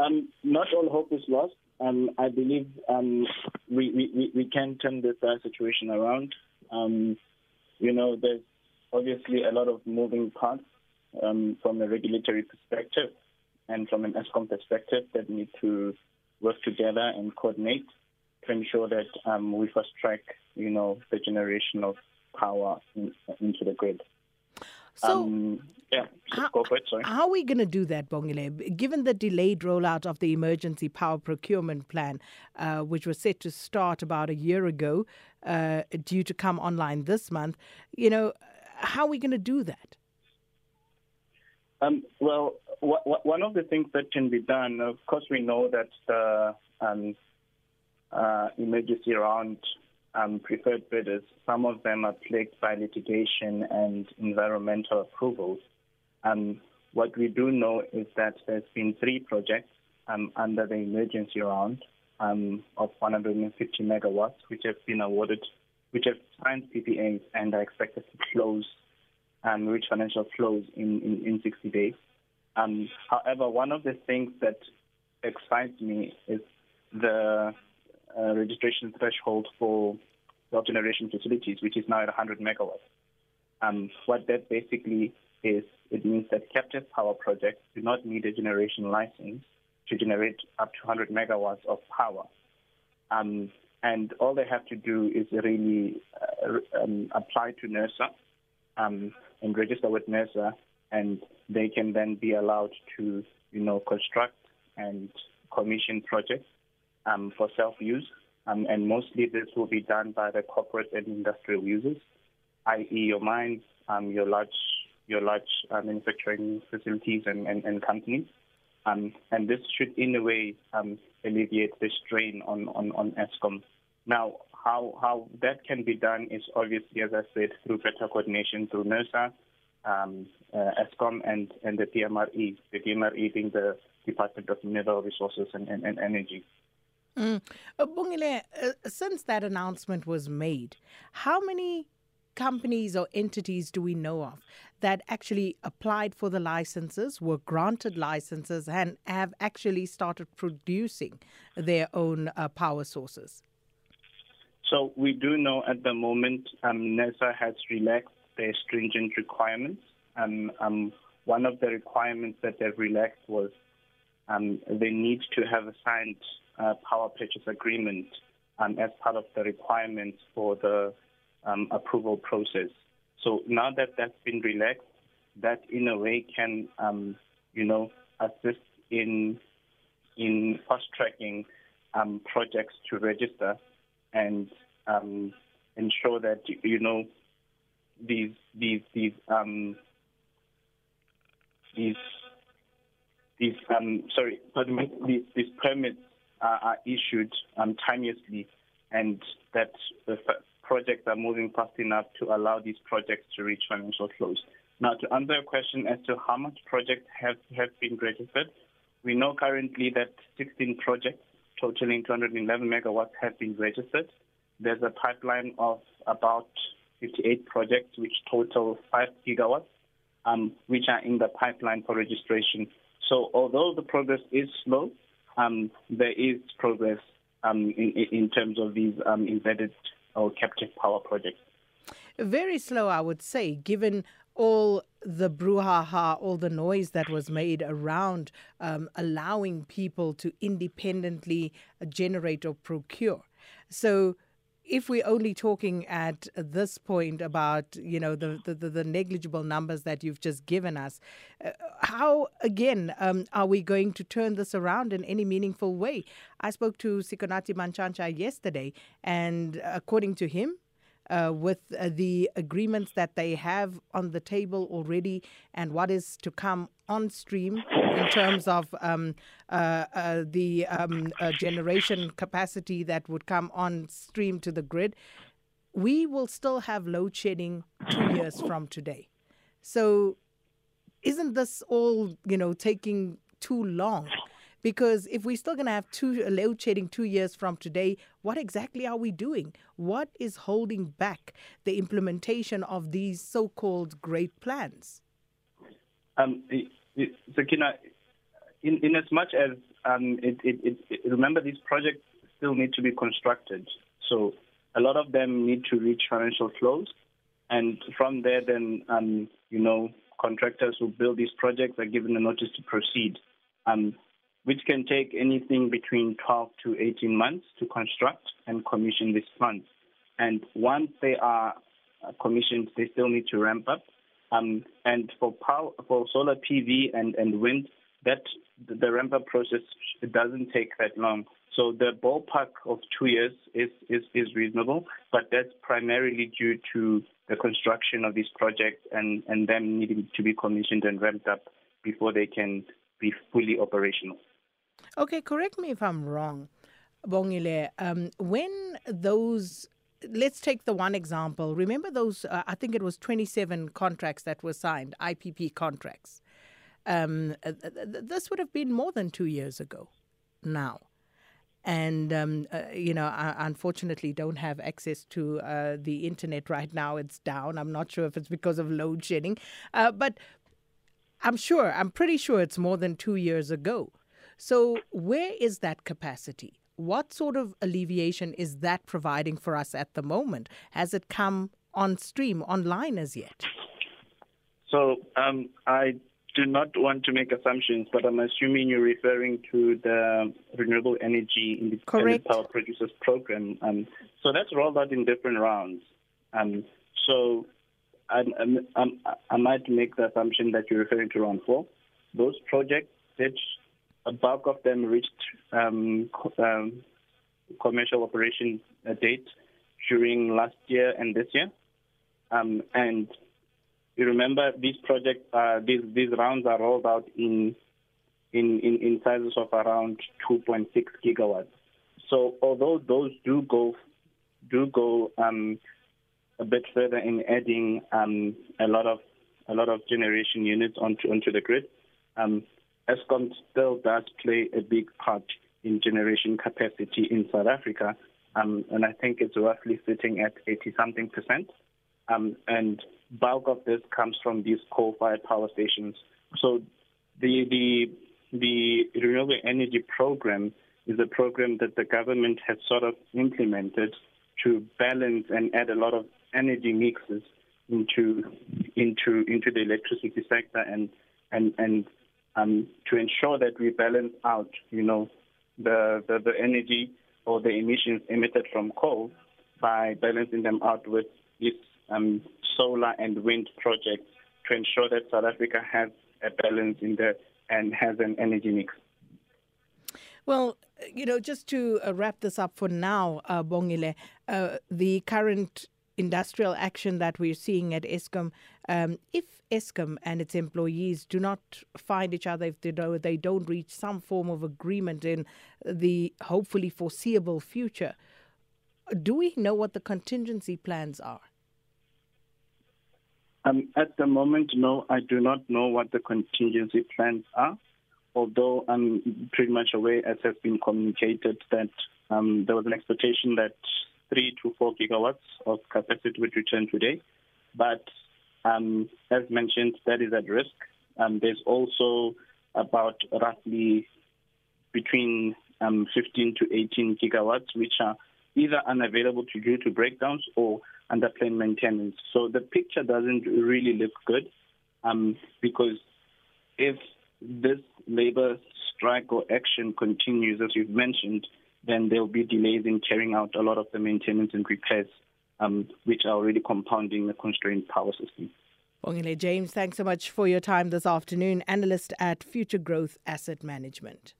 Um, not all hope is lost. Um, I believe um, we, we, we can turn this uh, situation around. Um, you know, there's obviously a lot of moving parts um, from a regulatory perspective and from an Eskom perspective that need to work together and coordinate to ensure that um, we fast track, you know, the generation of power in, into the grid. So, um, yeah, how, go for it. Sorry. how are we going to do that, Bongile? Given the delayed rollout of the emergency power procurement plan, uh, which was set to start about a year ago, uh, due to come online this month, you know, how are we going to do that? Um, well, wh- wh- one of the things that can be done, of course, we know that the um, uh, emergency round um, preferred bidders, some of them are plagued by litigation and environmental approvals. Um, what we do know is that there's been three projects um, under the emergency round um, of 150 megawatts, which have been awarded, which have signed PPAs and are expected to close and reach financial close in, in, in 60 days. Um, however, one of the things that excites me is the uh, registration threshold for self-generation facilities, which is now at 100 megawatts. Um, what that basically is, it means that captive power projects do not need a generation license to generate up to 100 megawatts of power. Um, and all they have to do is really uh, um, apply to NERSA um, and register with NERSA, and they can then be allowed to, you know, construct and commission projects um, for self-use. Um, and mostly this will be done by the corporate and industrial users, i.e., your mines, um, your large, your large uh, manufacturing facilities and, and, and companies. Um, and this should, in a way, um, alleviate the strain on, on, on Eskom. Now, how, how that can be done is obviously, as I said, through better coordination through NERSA, um, uh, Eskom, and, and the DMRE, the DMRE being the Department of Mineral Resources and, and, and Energy. Mm. Uh, Bongile, uh, since that announcement was made, how many companies or entities do we know of that actually applied for the licenses, were granted licenses, and have actually started producing their own uh, power sources? So we do know at the moment um, NERSA has relaxed their stringent requirements. Um, um, one of the requirements that they've relaxed was um, they need to have a signed uh, power purchase agreement um, as part of the requirements for the um, approval process. So now that that's been relaxed, that in a way can, um, you know, assist in in fast tracking um, projects to register and um, ensure that you know these these these um, these these um, sorry, pardon me, these, these permits are, are issued um, timeously, and that the projects are moving fast enough to allow these projects to reach financial close. Now, to answer your question as to how much projects have, have been registered, we know currently that 16 projects totaling 211 megawatts have been registered. There's a pipeline of about 58 projects, which total 5 gigawatts, um, which are in the pipeline for registration. So, although the progress is slow, um, there is progress um, in, in, terms of these um, embedded or captive power projects. Very slow, I would say, given all the brouhaha, all the noise that was made around um, allowing people to independently generate or procure. So, if we're only talking at this point about you know the the, the negligible numbers that you've just given us, uh, how again um, are we going to turn this around in any meaningful way? I spoke to Sikonathi Mantshantsha yesterday, and according to him, uh, with uh, the agreements that they have on the table already and what is to come on stream in terms of um, uh, uh the um, uh, generation capacity that would come on stream to the grid, we will still have load shedding two years from today. So, isn't this all you know taking too long? Because if we're still going to have two load shedding two years from today, what exactly are we doing? What is holding back the implementation of these so-called great plans? Um, Sakina, in, in as much as um, it, it, it, remember these projects still need to be constructed. So a lot of them need to reach financial close. And from there, then, um, you know, contractors who build these projects are given a notice to proceed, um, which can take anything between 12 to 18 months to construct and commission these plants. And once they are commissioned, they still need to ramp up. Um, and for power, for solar PV and, and wind, that the ramp up process doesn't take that long. So the ballpark of two years is, is, is reasonable, but that's primarily due to the construction of these projects and, and them needing to be commissioned and ramped up before they can be fully operational. Okay, correct me if I'm wrong, Bongile. Um, when those let's take the one example. Remember those? Uh, I think it was 27 contracts that were signed, IPP contracts. Um, uh, this would have been more than two years ago now. And, um, uh, you know, I unfortunately don't have access to uh, the internet right now. It's down. I'm not sure if it's because of load shedding. Uh, but I'm sure, I'm pretty sure it's more than two years ago. So, where is that capacity? What sort of alleviation is that providing for us at the moment? Has it come on stream, online as yet? So um, I do not want to make assumptions, but I'm assuming you're referring to the Renewable Energy Independent Correct. Power Producers Program. Um, so that's rolled out in different rounds. Um, so I, I might make the assumption that you're referring to round four. Those projects, which a bulk of them reached um, um, commercial operation uh, date during last year and this year. Um, and you remember these projects, uh, these these rounds are rolled out in in, in, in sizes of around 2.6 gigawatts. So although those do go do go um, a bit further in adding um, a lot of a lot of generation units onto onto the grid, um, Eskom still does play a big part in generation capacity in South Africa, um, and I think it's roughly sitting at 80 something percent. Um, and bulk of this comes from these coal-fired power stations. So the the the renewable energy program is a program that the government has sort of implemented to balance and add a lot of energy mixes into into into the electricity sector and and and um, to ensure that we balance out, you know, the, the, the energy or the emissions emitted from coal by balancing them out with these um, solar and wind projects to ensure that South Africa has a balance in the and has an energy mix. Well, you know, just to uh, wrap this up for now, uh, Bongile, uh, the current industrial action that we're seeing at Eskom, um, if Eskom and its employees do not find each other, if they don't, they don't reach some form of agreement in the hopefully foreseeable future, do we know what the contingency plans are? Um, at the moment, no, I do not know what the contingency plans are. Although I'm pretty much aware, as has been communicated, that um, there was an expectation that three to four gigawatts of capacity would return today. But um, as mentioned, that is at risk. Um, there's also about roughly between um, 15 to 18 gigawatts, which are either unavailable to due to breakdowns or under planned maintenance. So the picture doesn't really look good um, because if this labor strike or action continues, as you've mentioned, then there will be delays in carrying out a lot of the maintenance and repairs, um, which are already compounding the constrained power system. Bongile James, thanks so much for your time this afternoon, analyst at Future Growth Asset Management.